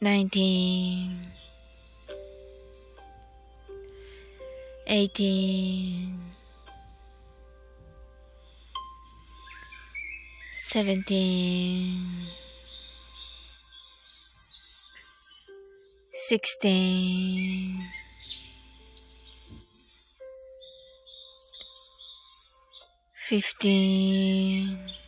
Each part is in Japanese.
19 18 17 16 15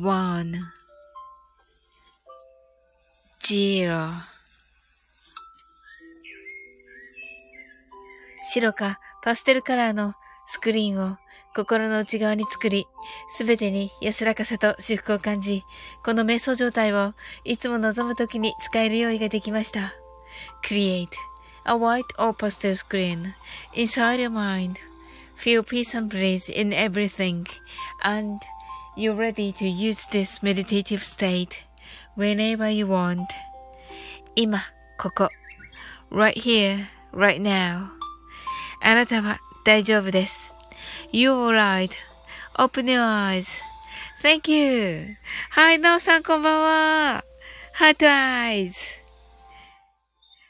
1 0白かパステルカラーのスクリーンを心の内側に作り、すべてに安らかさと祝福を感じ、この瞑想状態をいつも望むときに使える用意ができました。Create a white or pastel screen inside your mind. Feel peace and bliss in everything and you're ready to use this meditative state whenever you want. 今、ここ。right here, right now. あなたは大丈夫です。You're right.Open your eyes.Thank you. はい、なおさんこんばんは。Heart eyes.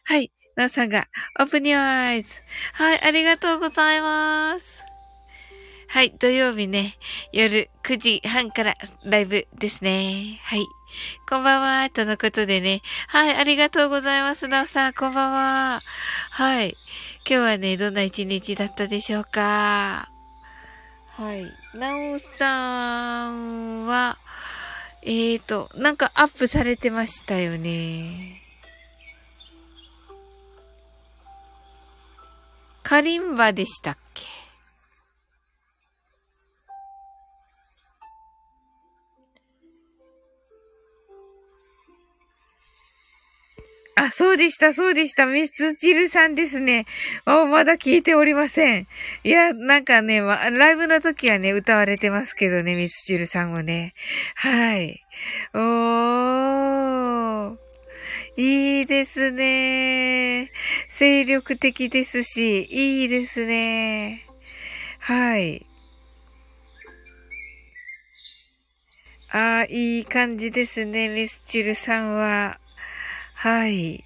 はい、なおさんが Open your eyes. はい、ありがとうございます。 はい、土曜日ね、夜9時半からライブですね。はい。こんばんは、とのことでね。はい、ありがとうございます。なおさん、こんばんは。はい。今日はね、どんな一日だったでしょうかはい。なおさんは、えーと、なんかアップされてましたよね。カリンバでしたっけ？あ、そうでした、そうでした。ミスチルさんですね。あ、まだ聞いておりません。いや、なんかね、ま、ライブの時はね、歌われてますけどね、ミスチルさんもね。はい。おー。いいですね。精力的ですし、いいですね。はい。ああ、いい感じですね、ミスチルさんは。はい。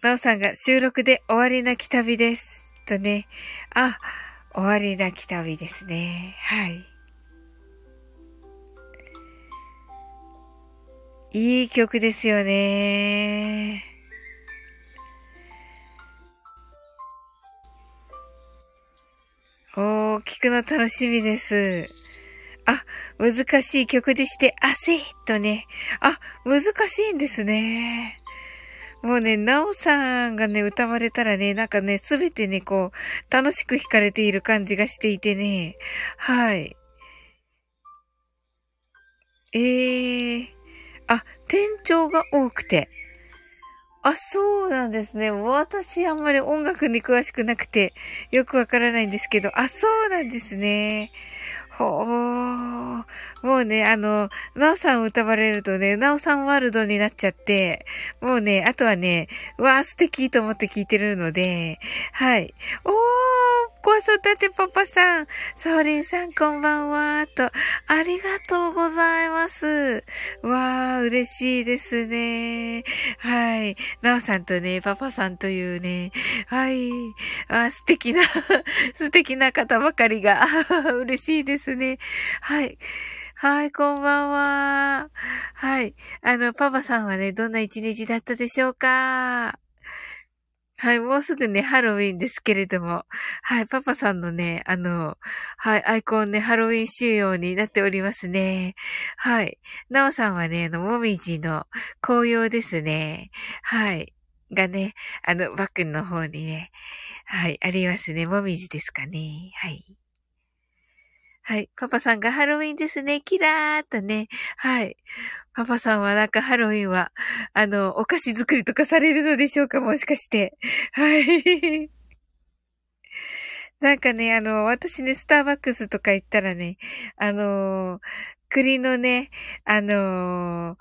なおさんが収録で終わりなき旅です。とね。あ、終わりなき旅ですね。はい。いい曲ですよね。おー、聞くの楽しみです。あ、難しい曲でして、汗とね。あ、難しいんですね。もうね、なおさんがね、歌われたらね、なんかね、すべてね、こう、楽しく弾かれている感じがしていてね。はい。えー。あ、転調が多くて。あ、そうなんですね。私あんまり音楽に詳しくなくて、よくわからないんですけど、あ、そうなんですね。ほー。もうね、あの、なおさん歌われるとね、なおさんワールドになっちゃって、もうね、あとはね、わー素敵と思って聞いてるので、はい。おー子育てパパさん、サオリンさんこんばんは、と、ありがとうございます。わー、嬉しいですね。はい。なおさんとね、パパさんというね、はい。あ素敵な 素敵な方ばかりが、嬉しいですね。はい。はい、こんばんは。はい。あの、パパさんはね、どんな一日だったでしょうか？はい、もうすぐね、ハロウィンですけれども。はい、パパさんのね、あの、はい、アイコンね、ハロウィン仕様になっておりますね。はい。なおさんはね、あの、もみじの紅葉ですね。はい。がね、あの、バックの方にね、はい、ありますね。もみじですかね。はい。はい。パパさんがハロウィンですね。キラーっとね。はい。パパさんはなんかハロウィンは、あの、お菓子作りとかされるのでしょうか？もしかして。はい。なんかね、あの、私ね、スターバックスとか行ったらね、あの栗のね、あの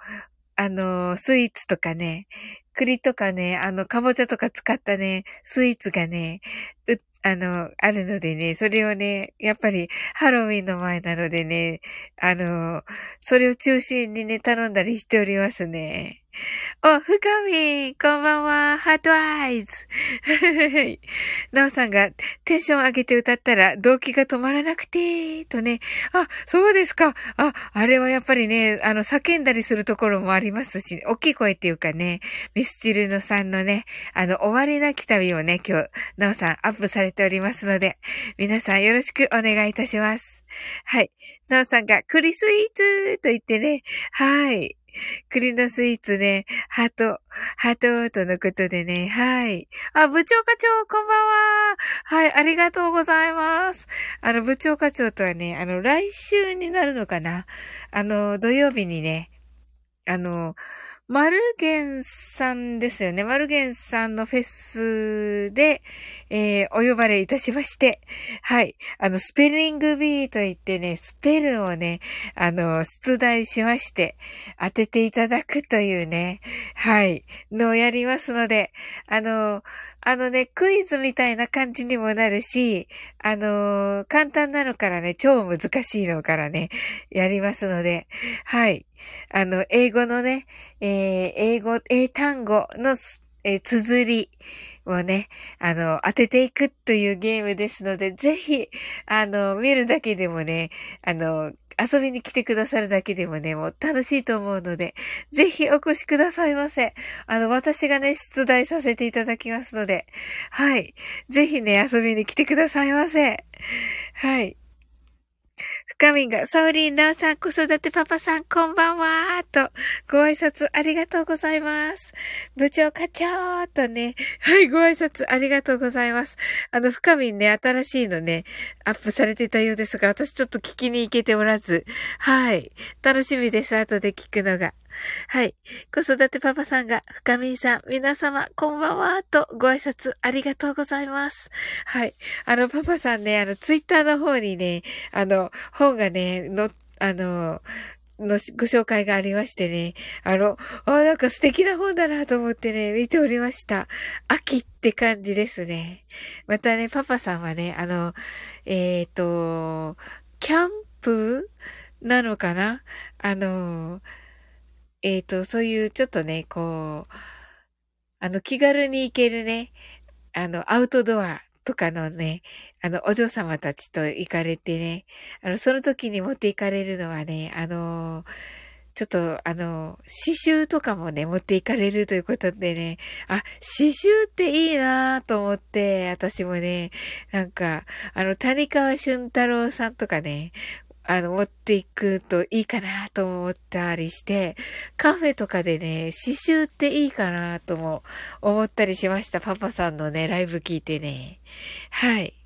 あのスイーツとかね、栗とかね、あの、かぼちゃとか使ったね、スイーツがね、売っあの、あるのでね、それをね、やっぱりハロウィンの前なのでね、あの、それを中心にね、頼んだりしておりますね。お、深みこんばんはハートアイズ なおさんがテンション上げて歌ったら動機が止まらなくて、とね。あ、そうですか。あ、あれはやっぱりね、あの、叫んだりするところもありますし、大きい声っていうかね、ミスチルノさんのね、あの、終わりなき旅をね、今日、なおさんアップされておりますので、皆さんよろしくお願いいたします。はい。なおさんが、クリスイーツと言ってね、はい。栗のスイーツね、ハート、ハートとのことでね、はい。あ、部長課長、こんばんは。はい、ありがとうございます。あの、部長課長とはね、あの、来週になるのかなあの、土曜日にね、あの、マルゲンさんですよね。マルゲンさんのフェスで、えー、お呼ばれいたしまして、はい。あの、スペリングビーといってね、スペルをね、あの、出題しまして、当てていただくというね、はい、のをやりますので、あの、あのね、クイズみたいな感じにもなるし、あのー、簡単なのからね、超難しいのからね、やりますので、はい。あの、英語のね、えー、英語、英単語の、えー、綴りをね、あの、当てていくというゲームですので、ぜひ、あの、見るだけでもね、あの、遊びに来てくださるだけでもね、もう楽しいと思うので、ぜひお越しくださいませ。あの、私がね、出題させていただきますので、はい。ぜひね、遊びに来てくださいませ。はい。深みが、ソーリーナーさん、子育てパパさん、こんばんはと、ご挨拶ありがとうございます。部長課長とね、はい、ご挨拶ありがとうございます。あの、深みんね、新しいのね、アップされてたようですが、私ちょっと聞きに行けておらず、はい、楽しみです、後で聞くのが。はい。子育てパパさんが、深みさん、皆様、こんばんは、とご挨拶ありがとうございます。はい。あの、パパさんね、あの、ツイッターの方にね、あの、本がね、の、あの、のご紹介がありましてね。あの、あ、なんか素敵な本だなと思ってね、見ておりました。秋って感じですね。またね、パパさんはね、あの、えっ、ー、と、キャンプなのかな？あの、えっ、ー、と、そういうちょっとね、こう、あの、気軽に行けるね、あの、アウトドアとかのね、あの、お嬢様たちと行かれてね、あの、その時に持って行かれるのはね、あの、ちょっと、あの、刺繍とかもね、持って行かれるということでね、あ、刺繍っていいなと思って、私もね、なんか、あの、谷川俊太郎さんとかね、あの、持っていくといいかなと思ったりして、カフェとかでね、刺繍っていいかなとも思ったりしました。パパさんのね、ライブ聞いてね。はい。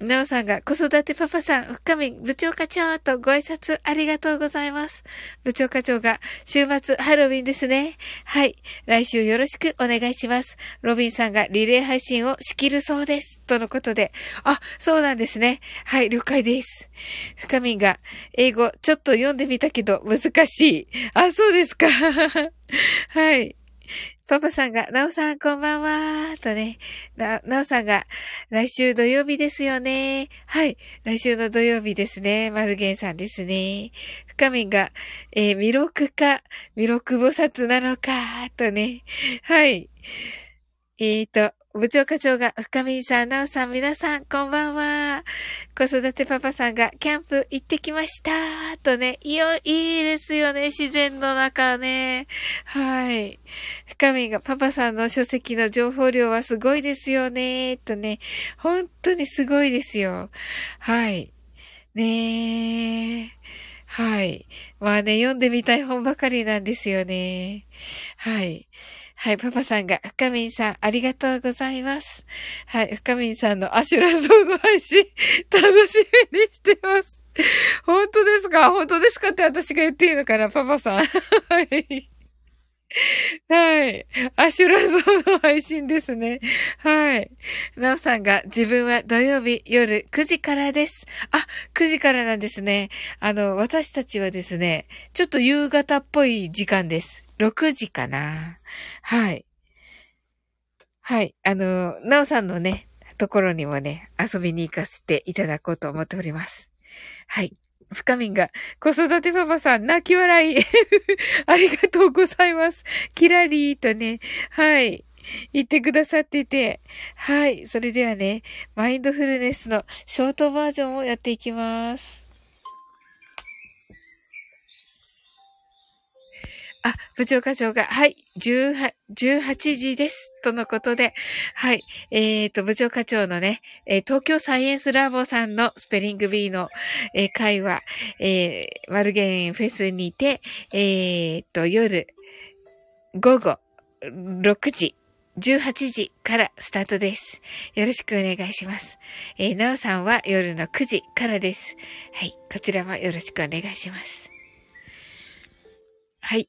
なおさんが子育てパパさん、深み部長課長とご挨拶ありがとうございます。部長課長が週末ハロウィンですね。はい。来週よろしくお願いします。ロビンさんがリレー配信を仕切るそうです。とのことで。あ、そうなんですね。はい、了解です。深みが英語ちょっと読んでみたけど難しい。あ、そうですか。はい。パパさんが、なおさんこんばんはとね、な、なおさんが、来週土曜日ですよね。はい。来週の土曜日ですね。マルゲンさんですね。深みが、えー、弥勒か、弥勒菩薩なのか、とね。はい。えーと、部長課長が、深見さん、なおさん、皆さん、こんばんは。子育てパパさんが、キャンプ行ってきました。とね、いよ、いいですよね、自然の中ね。はい。深見が、パパさんの書籍の情報量はすごいですよね。とね、本当にすごいですよ。はい。ねえ。はい。まあね、読んでみたい本ばかりなんですよね。はい。はい、パパさんが、深みんさん、ありがとうございます。はい、深みんさんのアシュラ像の配信、楽しみにしてます。本当ですか？本当ですかって私が言っていいのかな？パパさん。はい。はい。アシュラ像の配信ですね。はい。なおさんが自分は土曜日夜9時からです。あ、9時からなんですね。あの、私たちはですね、ちょっと夕方っぽい時間です。6時かな。はい。はい。あの、なおさんのね、ところにもね、遊びに行かせていただこうと思っております。はい。深みんが、子育てパパさん、泣き笑い。ありがとうございます。キラリーとね、はい。言ってくださってて。はい。それではね、マインドフルネスのショートバージョンをやっていきます。あ、部長課長が、はい、18、18時です。とのことで、はい、えっ、ー、と、部長課長のね、えー、東京サイエンスラボさんのスペリング B の、えー、会話、えー、マルゲンフェスにて、えっ、と、夜、午後、6時、18時からスタートです。よろしくお願いします。えー、なおさんは夜の9時からです。はい、こちらもよろしくお願いします。はい。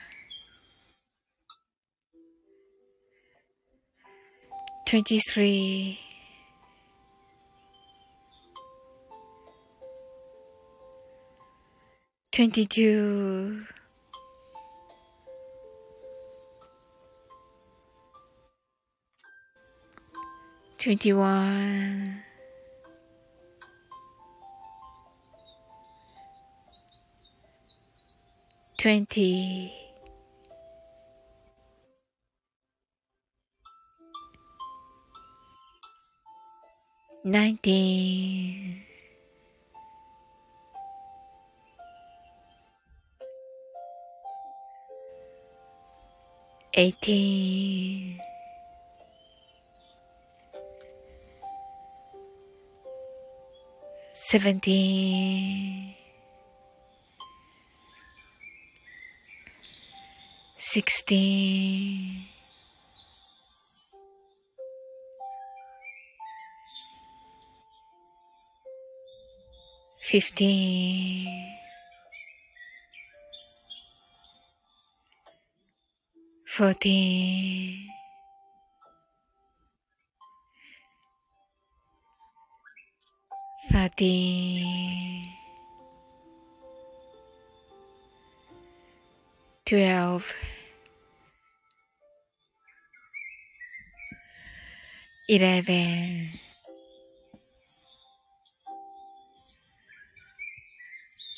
23 22 21 20 nineteen, eighteen, seventeen, sixteen, fifteen, fourteen, thirteen, twelve, eleven,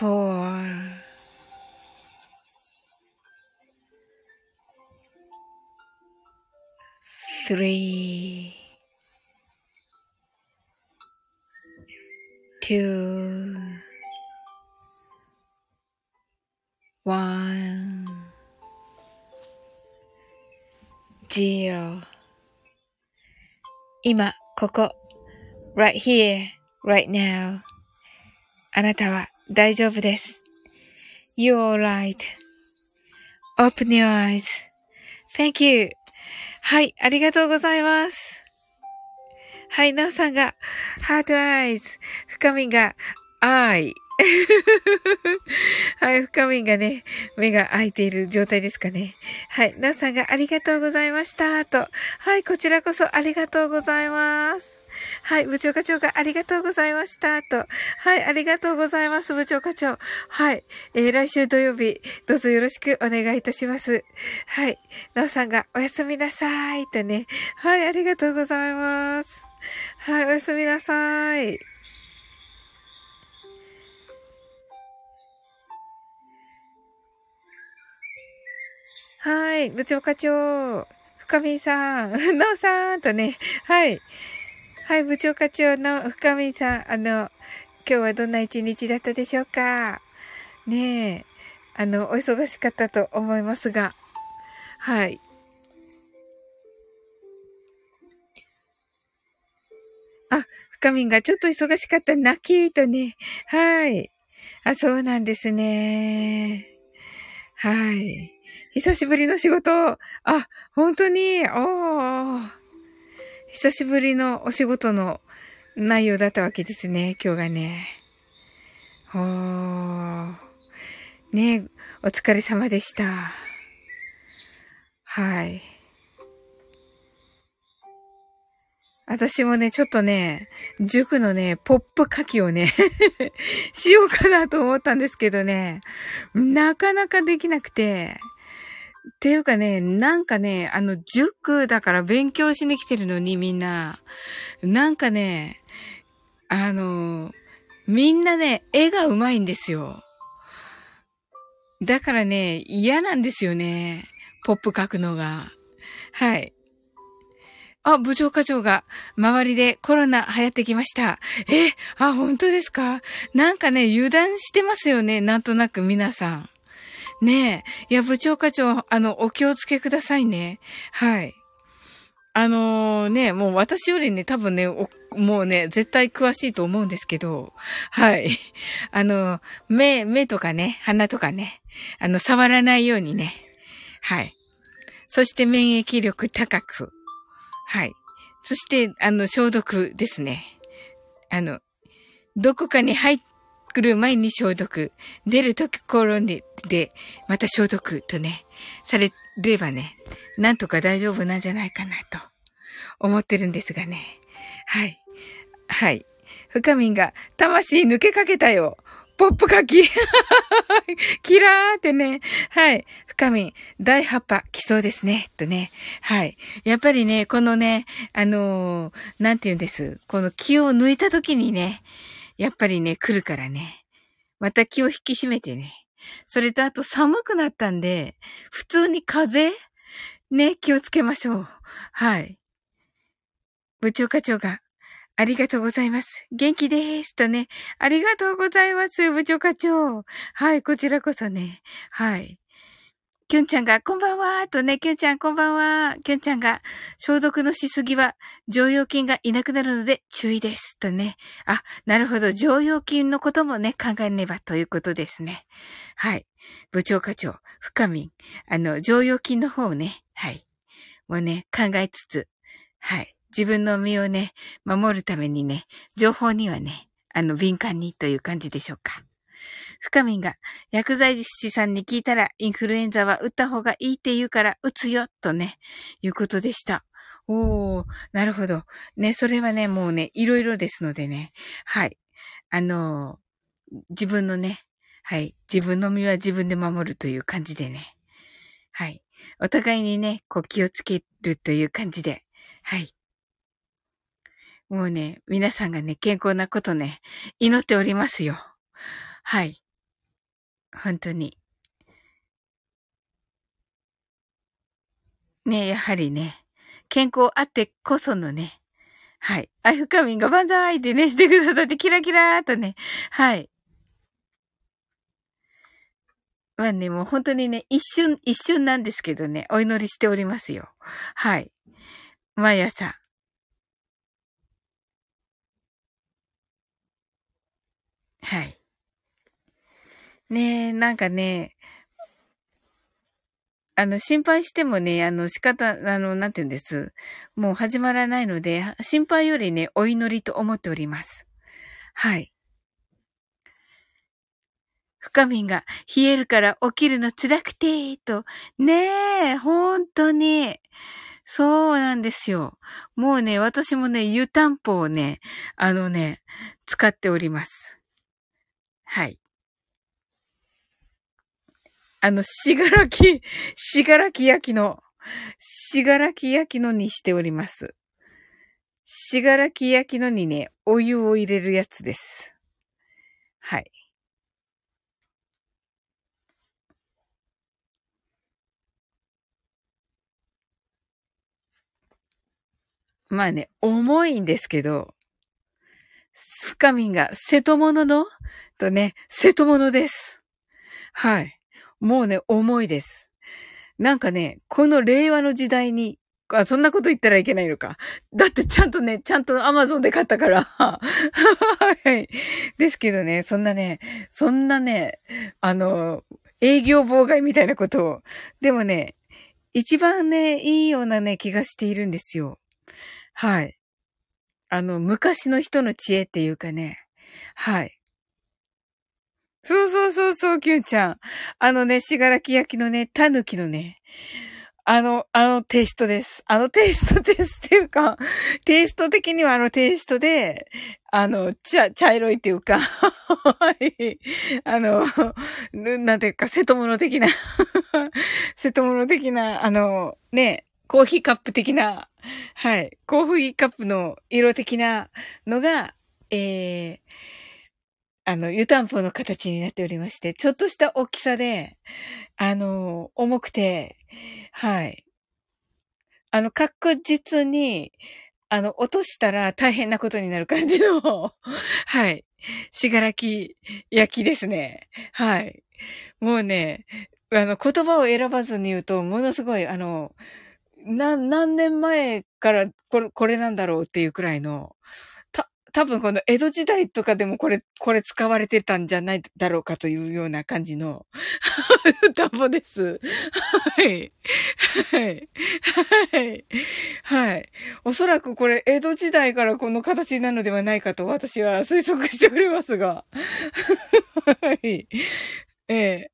four, three, two, one, zero 今、ここ、right here, right now. あなたは大丈夫です。You're right.Open your eyes.Thank you. はい、ありがとうございます。はい、なおさんが、ハートアイズ。深みが、アイ。はい、深みがね、目が開いている状態ですかね。はい、なおさんがありがとうございました。と。はい、こちらこそありがとうございます。はい、部長課長がありがとうございました。と。はい、ありがとうございます、部長課長。はい、えー、来週土曜日、どうぞよろしくお願いいたします。はい、なおさんがおやすみなさい。とね。はい、ありがとうございます。はい、おやすみなさい。はい、部長課長、深見さん、なおさんとね、はい。はい、部長課長の深見さん、あの、今日はどんな一日だったでしょうか？ねえ、あの、お忙しかったと思いますが、はい。あ、深みがちょっと忙しかった、泣きとね、はい。あ、そうなんですね。はい。久しぶりの仕事。あ、本当に、おー。久しぶりのお仕事の内容だったわけですね、今日がね。おー。ねお疲れ様でした。はい。私もね、ちょっとね、塾のね、ポップ書きをね、しようかなと思ったんですけどね、なかなかできなくて、っていうかね、なんかね、あの、塾だから勉強しに来てるのにみんな、なんかね、あの、みんなね、絵が上手いんですよ。だからね、嫌なんですよね。ポップ書くのが。はい。あ、部長課長が、周りでコロナ流行ってきました。え、あ、本当ですか？なんかね、油断してますよね。なんとなく皆さん。ねえ。いや、部長課長、あの、お気をつけくださいね。はい。あのね、もう私よりね、多分ね、もうね、絶対詳しいと思うんですけど、はい。あの、目、目とかね、鼻とかね、あの、触らないようにね。はい。そして免疫力高く。はい。そして、あの、消毒ですね。あの、どこかに入ってる前に消毒。出るところに、で、また消毒とね、されればね、なんとか大丈夫なんじゃないかなと思ってるんですがね。はい。はい。深みんが、魂抜けかけたよ。ポップ書き。キラーってね。はい。深みん、大葉っぱ来そうですね。とね。はい。やっぱりね、このね、あのー、なんて言うんです。この気を抜いた時にね、やっぱりね、来るからね。また気を引き締めてね。それとあと寒くなったんで、普通に風邪ね、気をつけましょう。はい。部長課長が、ありがとうございます。元気です。とね。ありがとうございます。部長課長。はい、こちらこそね。はい。きゅんちゃんが、こんばんはとね、きゅんちゃんこんばんは。きゅんちゃんが、消毒のしすぎは、常用菌がいなくなるので注意です。とね。あ、なるほど。常用菌のこともね、考えねばということですね。はい。部長課長、深みあの、常用菌の方ね、はい。もうね、考えつつ、はい。自分の身をね、守るためにね、情報にはね、あの、敏感にという感じでしょうか。深みんが、薬剤師さんに聞いたら、インフルエンザは打った方がいいって言うから、打つよ、とね、いうことでした。おー、なるほど。ね、それはね、もうね、いろいろですのでね。はい。あのー、自分のね、はい。自分の身は自分で守るという感じでね。はい。お互いにね、こう気をつけるという感じで。はい。もうね、皆さんがね、健康なことね、祈っておりますよ。はい。本当に。ね、やはりね、健康あってこそのね、はい。アイフカミンが万歳ってね、してくださってキラキラーとね、はい。まあね、もう本当にね、一瞬、一瞬なんですけどね、お祈りしておりますよ。はい。毎朝、はい。ねえ、なんかね、あの、心配してもね、あの、仕方、あの、なんて言うんです。もう始まらないので、心配よりね、お祈りと思っております。はい。深みが冷えるから起きるの辛くて、と。ねえ、本当に。そうなんですよ。もうね、私もね、湯たんぽをね、あのね、使っております。はい。あの、しがらき、しがらき焼きの、しがらき焼きのにしております。しがらき焼きのにね、お湯を入れるやつです。はい。まあね、重いんですけど、深みが瀬戸物の？とね、瀬戸物です。はい。もうね、重いです。なんかね、この令和の時代に、あ、そんなこと言ったらいけないのか。だってちゃんとね、ちゃんとアマゾンで買ったから。はい。ですけどね、そんなね、そんなね、あの、営業妨害みたいなことを。でもね、一番ね、いいようなね、気がしているんですよ。はい。あの、昔の人の知恵っていうかね。はい。そうそうそうそう、キュンちゃん。あのね、しがらき焼きのね、たぬきのね、あの、あのテイストです。あのテイストですっていうか、テイスト的にはあのテイストで、あの、茶、茶色いっていうか、はい。あの、なんていうか、瀬戸物的な 瀬戸物的な、あの、ね、コーヒーカップ的な、はい。コーヒーカップの色的なのが、えー、あの、湯たんぽの形になっておりまして、ちょっとした大きさで、あの、重くて、はい。あの、確実に、あの、落としたら大変なことになる感じの、はい。しがらき焼きですね。はい。もうね、あの、言葉を選ばずに言うと、ものすごい、あの、な、何年前からこれ、これなんだろうっていうくらいの、多分この江戸時代とかでもこれ、これ使われてたんじゃないだろうかというような感じの 田んぼです。はい。はい。はい。はい。おそらくこれ江戸時代からこの形なのではないかと私は推測しておりますが。はい。ええ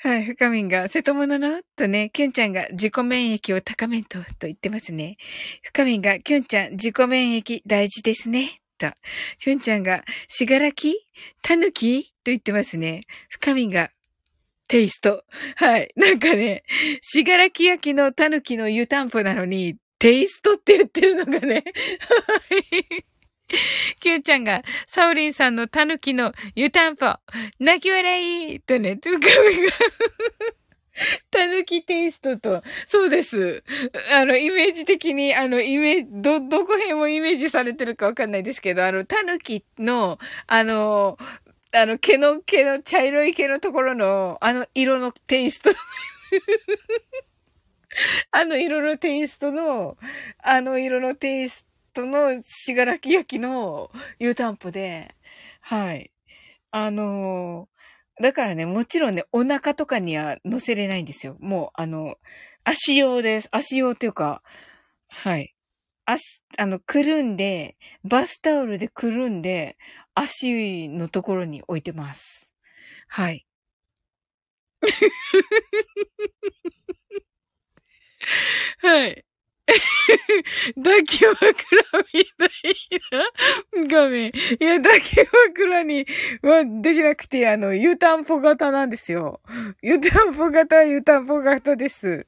はい、深みんが、瀬戸物のとね、キュンちゃんが自己免疫を高めんと、と言ってますね。深みんが、キュンちゃん自己免疫大事ですね。と。キュンちゃんが、しがらきたぬきと言ってますね。深みんが、テイスト。はい。なんかね、しがらき焼きのたぬきの湯たんぽなのに、テイストって言ってるのがね。はい。キューちゃんが、サオリンさんのタヌキの湯たんぽ、泣き笑いとね、つかみが タヌキテイストと、そうです。あの、イメージ的に、あの、イメージ、ど、どこ辺もイメージされてるかわかんないですけど、あの、タヌキの、あの、あの、毛の、毛の、茶色い毛のところの、あの色のテイスト。あの色のテイストの、あの色のテイストトのしがらき焼きの湯たんぽで、はい。あのー、だからね、もちろんね、お腹とかには乗せれないんですよ。もう、あの、足用です。足用っていうか、はい。足、あの、くるんで、バスタオルでくるんで、足のところに置いてます。はい。はい。抱き枕みたいな画面。いや、抱き枕にはできなくて、あの、湯たんぽ型なんですよ。湯たんぽ型は湯たんぽ型です。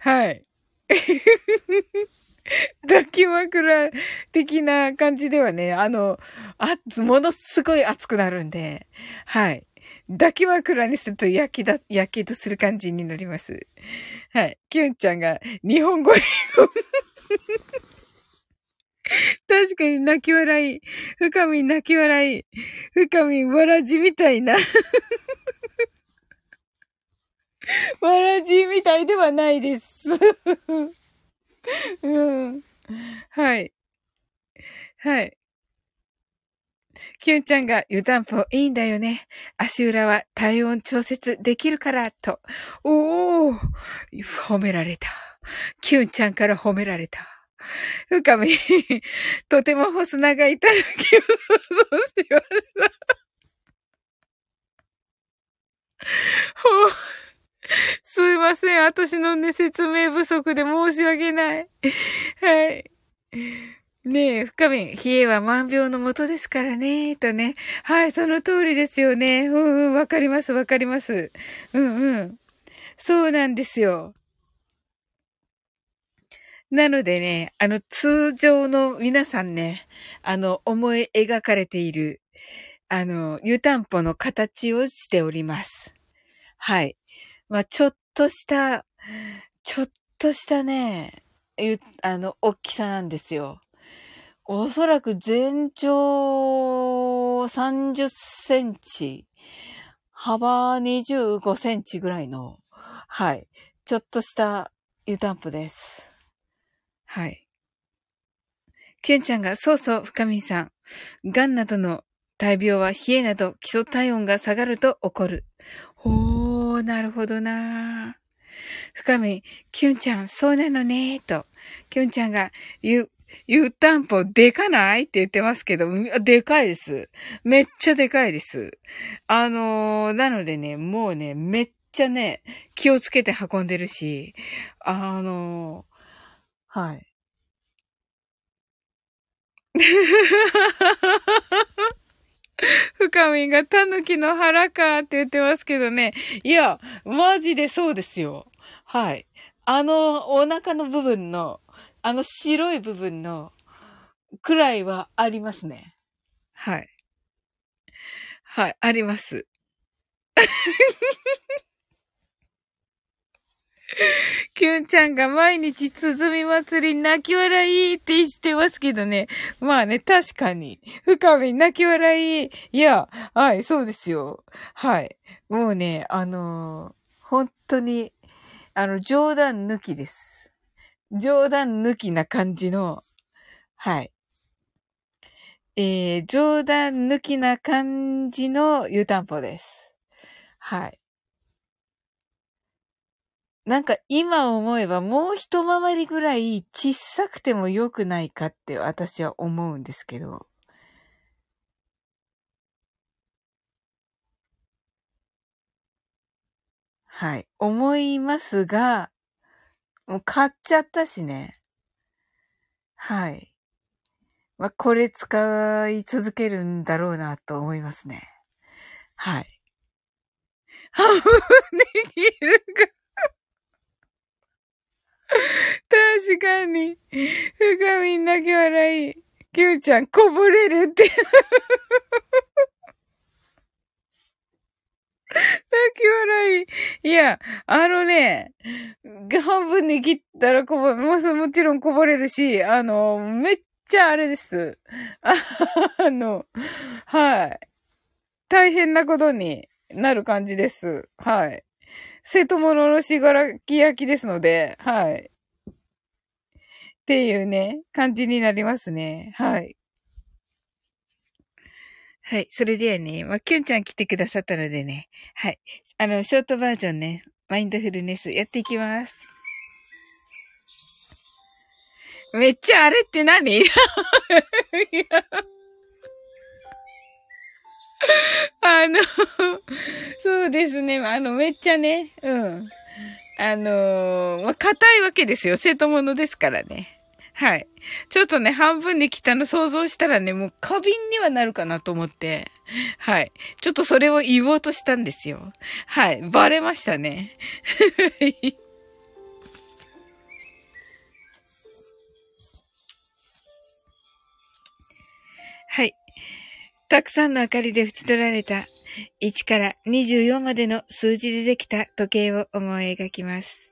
はい。抱き枕的な感じではね、あの、あ、ものすごい熱くなるんで、はい。抱き枕にすると焼きだ、焼けとする感じになります。はい。キュンちゃんが日本語英語確かに泣き笑い。深み泣き笑い。深みわらじみたいな。わらじみたいではないです。うん。はい。はい。キュンちゃんが湯たんぽいいんだよね。足裏は体温調節できるから、と。おー褒められた。キュンちゃんから褒められた。深み、とても細長いたぬきを想像しました。ほう。すいません。私のね、説明不足で申し訳ない。はい。ねえ、深み、冷えは万病のもとですからね、とね。はい、その通りですよね。うんうん、わかります、わかります。うんうん。そうなんですよ。なのでね、あの、通常の皆さんね、あの、思い描かれている、あの、湯たんぽの形をしております。はい。まあ、ちょっとした、ちょっとしたね、あの、大きさなんですよ。おそらく全長30センチ、幅25センチぐらいの、はい、ちょっとした湯たんぽです。はい。キュンちゃんが、そうそう、深見さん。癌などの大病は冷えなど基礎体温が下がると起こる。ほー、なるほどな深見、キュンちゃん、そうなのねと。キュンちゃんが、ゆ、湯たんぽでかないって言ってますけど、でかいです。めっちゃでかいです。あのー、なのでね、もうね、めっちゃね、気をつけて運んでるし、あのー、はい。深みがタヌキの腹かって言ってますけどね。いや、マジでそうですよ。はい。あの、お腹の部分の、あの白い部分のくらいはありますね。はい。はい、あります。キュンちゃんが毎日鼓祭り泣き笑いって言ってますけどね。まあね、確かに。深み泣き笑い。いや、はい、そうですよ。はい。もうね、あのー、本当に、あの、冗談抜きです。冗談抜きな感じの、はい。えー、冗談抜きな感じの湯たんぽです。はい。なんか今思えばもう一回りぐらい小さくても良くないかって私は思うんですけど。はい。思いますが、もう買っちゃったしね。はい。まあ、これ使い続けるんだろうなと思いますね。はい。半分できるか 確かに。深みん泣き笑い。キューちゃん、こぼれるって 泣き笑い。いや、あのね、半分に切ったらこぼ、ももちろんこぼれるし、あの、めっちゃあれです。あの、はい。大変なことになる感じです。はい。瀬戸物のしがらき焼きですので、はい。っていうね、感じになりますね。はい。はい。それではね、まあ、キュンちゃん来てくださったのでね、はい。あの、ショートバージョンね、マインドフルネスやっていきます。めっちゃあれって何？あの、そうですね。あの、めっちゃね、うん。あのー、まあ、硬いわけですよ。生徒ものですからね。はい。ちょっとね、半分に来たの想像したらね、もう花瓶にはなるかなと思って。はい。ちょっとそれを言おうとしたんですよ。はい。バレましたね。はい。たくさんの明かりで縁取られた1から24までの数字でできた時計を思い描きます。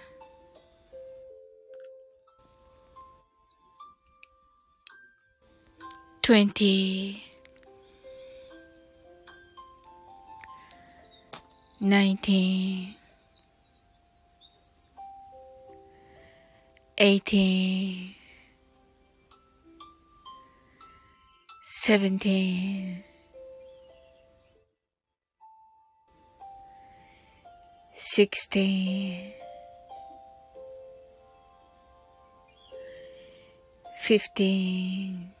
20 19 18 17 16 15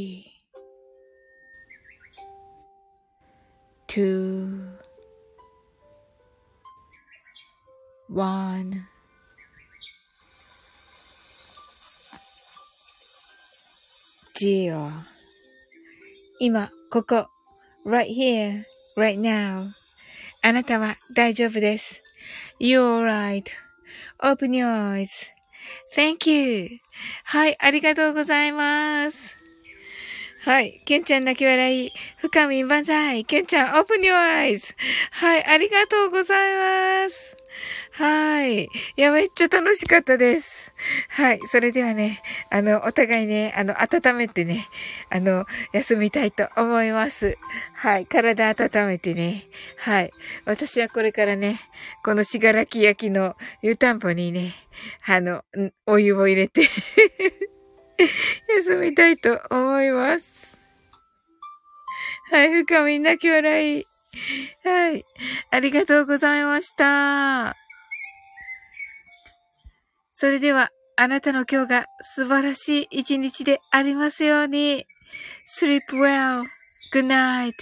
今、ここ、right here, right now. あなたは大丈夫です。You're right.Open your eyes.Thank you. はい、ありがとうございます。はい。ケンちゃん泣き笑い。深み万歳。ケンちゃん、open your eyes. はい。ありがとうございます。はい。いや、めっちゃ楽しかったです。はい。それではね、あの、お互いね、あの、温めてね、あの、休みたいと思います。はい。体温めてね。はい。私はこれからね、このしがらき焼きの湯たんぽにね、あの、お湯を入れて 休みたいと思います。はい、深みんなき笑い。はい。ありがとうございました。それでは、あなたの今日が素晴らしい一日でありますように。sleep well. Good night.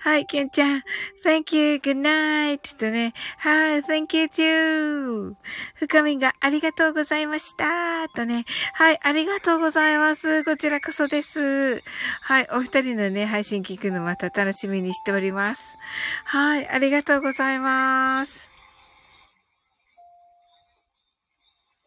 はい、ケンちゃん。Thank you, good night. とね。はい、Thank you too. 深みがありがとうございました。とね。はい、ありがとうございます。こちらこそです。はい、お二人のね、配信聞くのまた楽しみにしております。はい、ありがとうございます。